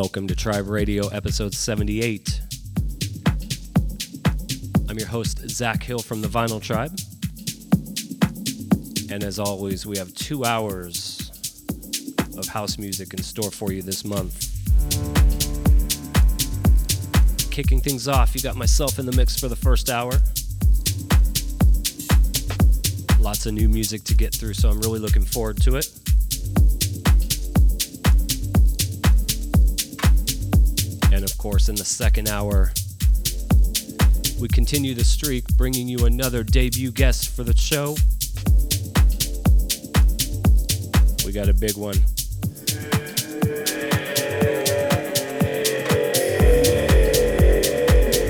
Welcome to Tribe Radio, episode 78. I'm your host, Zach Hill from the Vinyl Tribe. And as always, we have two hours of house music in store for you this month. Kicking things off, you got myself in the mix for the first hour. Lots of new music to get through, so I'm really looking forward to it. Course, in the second hour, we continue the streak, bringing you another debut guest for the show. We got a big one.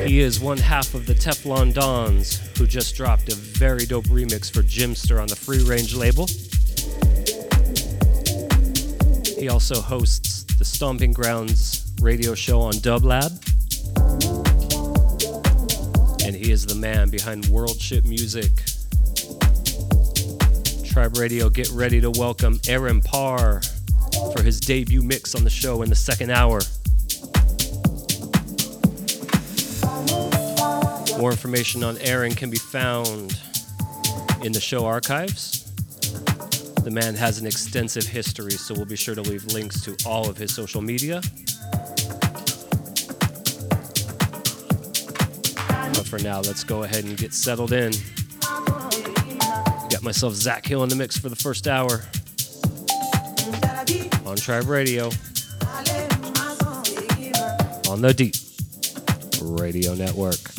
He is one half of the Teflon Dons, who just dropped a very dope remix for Jimpster on the Free Range label. He also hosts the Stomping Grounds radio show on Dublab. And he is the man behind World Ship Music. Tribe Radio, get ready to welcome Aaron Parr for his debut mix on the show in the second hour. More information on Aaron can be found in the show archives. The man has an extensive history, so we'll be sure to leave links to all of his social media. For now, let's go ahead and get settled in. Got myself Zach Hill in the mix for the first hour on Tribe Radio on the Deep Radio Network.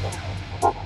Wow.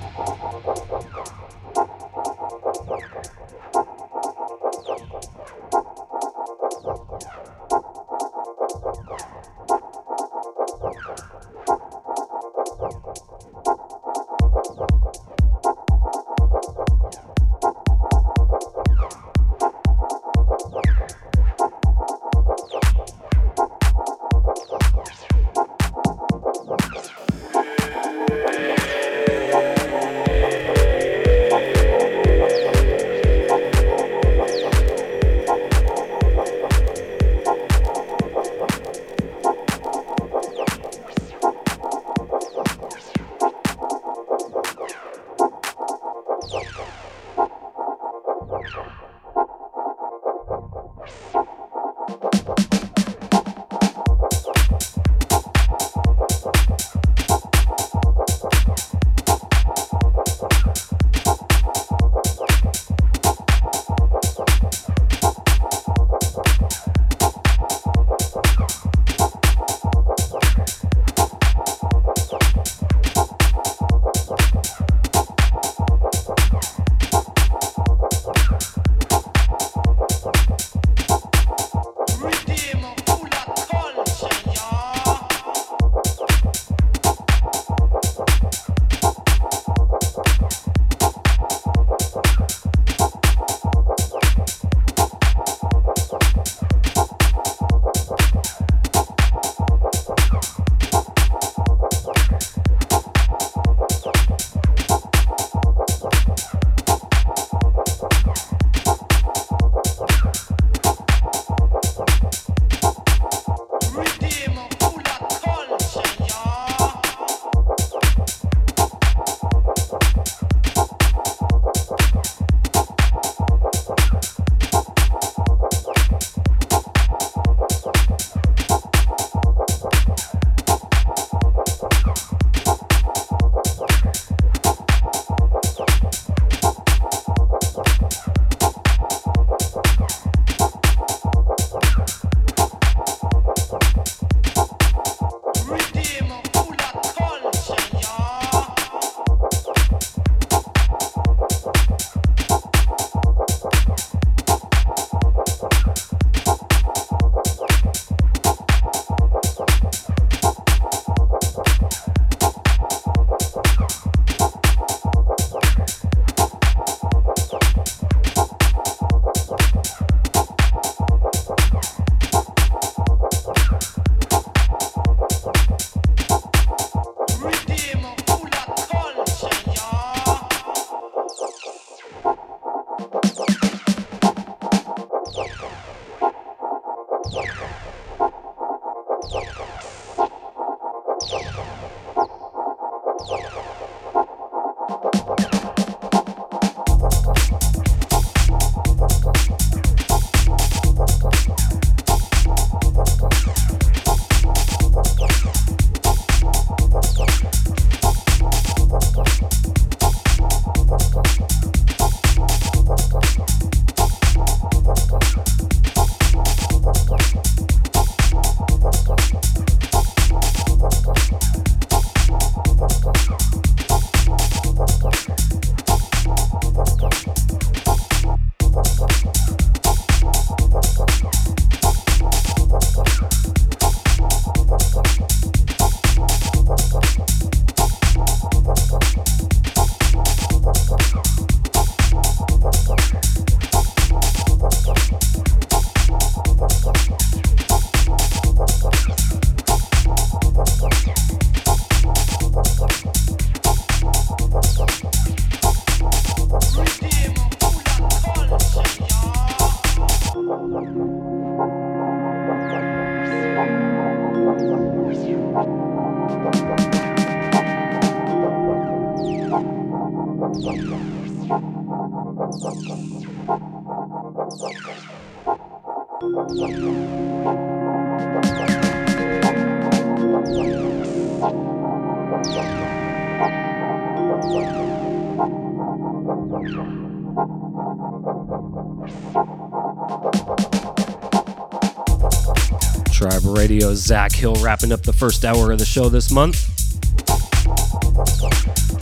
Zach Hill wrapping up the first hour of the show this month.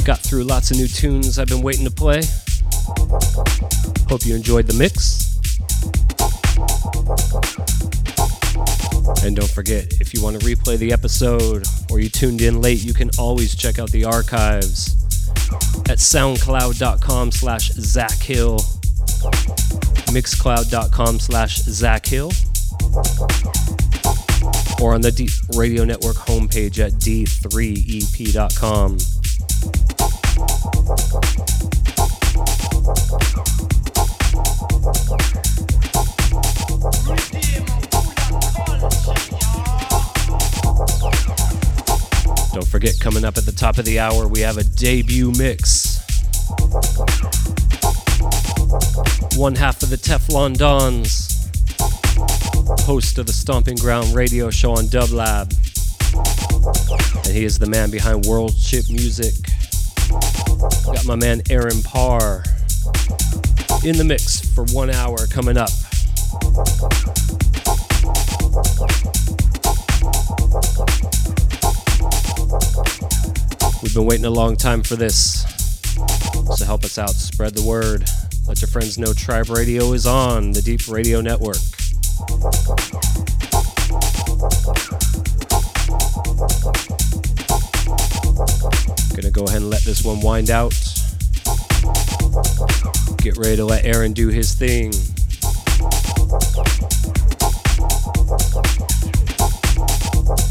Got through lots of new tunes I've been waiting to play. Hope you enjoyed the mix. And don't forget, if you want to replay the episode or you tuned in late, you can always check out the archives at soundcloud.com slash Zach Hill, mixcloud.com slash Zach Hill, or on the Deep Radio Network homepage at d3ep.com. Don't forget, coming up at the top of the hour, we have a debut mix. One half of the Teflon Dons, host of the Stomping Ground radio show on Dublab. And he is the man behind World Chip Music. Got my man Aaron Parr in the mix for one hour coming up. We've been waiting a long time for this. So help us out, spread the word. Let your friends know Tribe Radio is on the Deep Radio Network. One wind out. Get ready to let Aaron do his thing.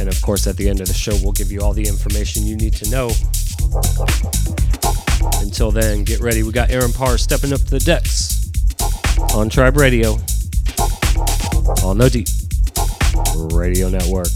And of course, at the end of the show, we'll give you all the information you need to know. Until then, get ready. We got Aaron Parr stepping up to the decks on Tribe Radio on No Deep Radio Network.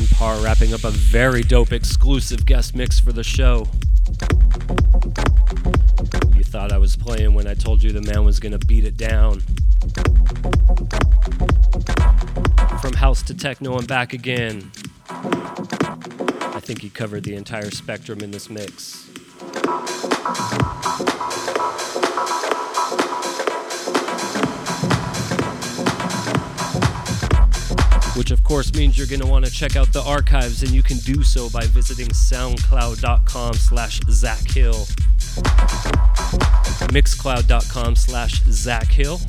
Aaron Parr wrapping up a very dope exclusive guest mix for the show. You thought I was playing when I told you the man was gonna beat it down. From house to techno and back again. I think he covered the entire spectrum in this mix. Course means you're going to want to check out the archives and you can do so by visiting soundcloud.com slash zach hill. Mixcloud.com slash zach hill.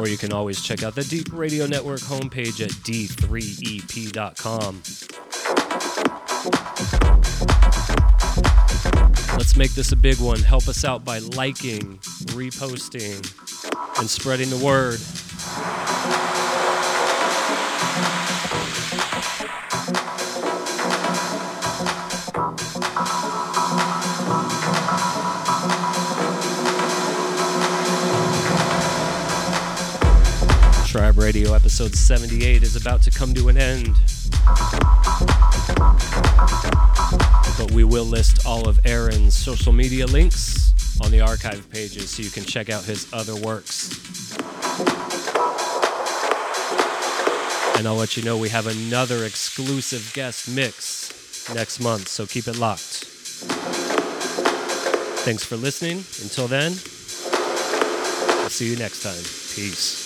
Or you can always check out the deep radio network homepage at d3ep.com let's make this a big one. Help us out by liking reposting and spreading the word. Tribe Radio episode 78 is about to come to an end. But we will list all of Aaron's social media links on the archive pages so you can check out his other works. And I'll let you know we have another exclusive guest mix next month, so keep it locked. Thanks for listening. Until then, I'll see you next time. Peace.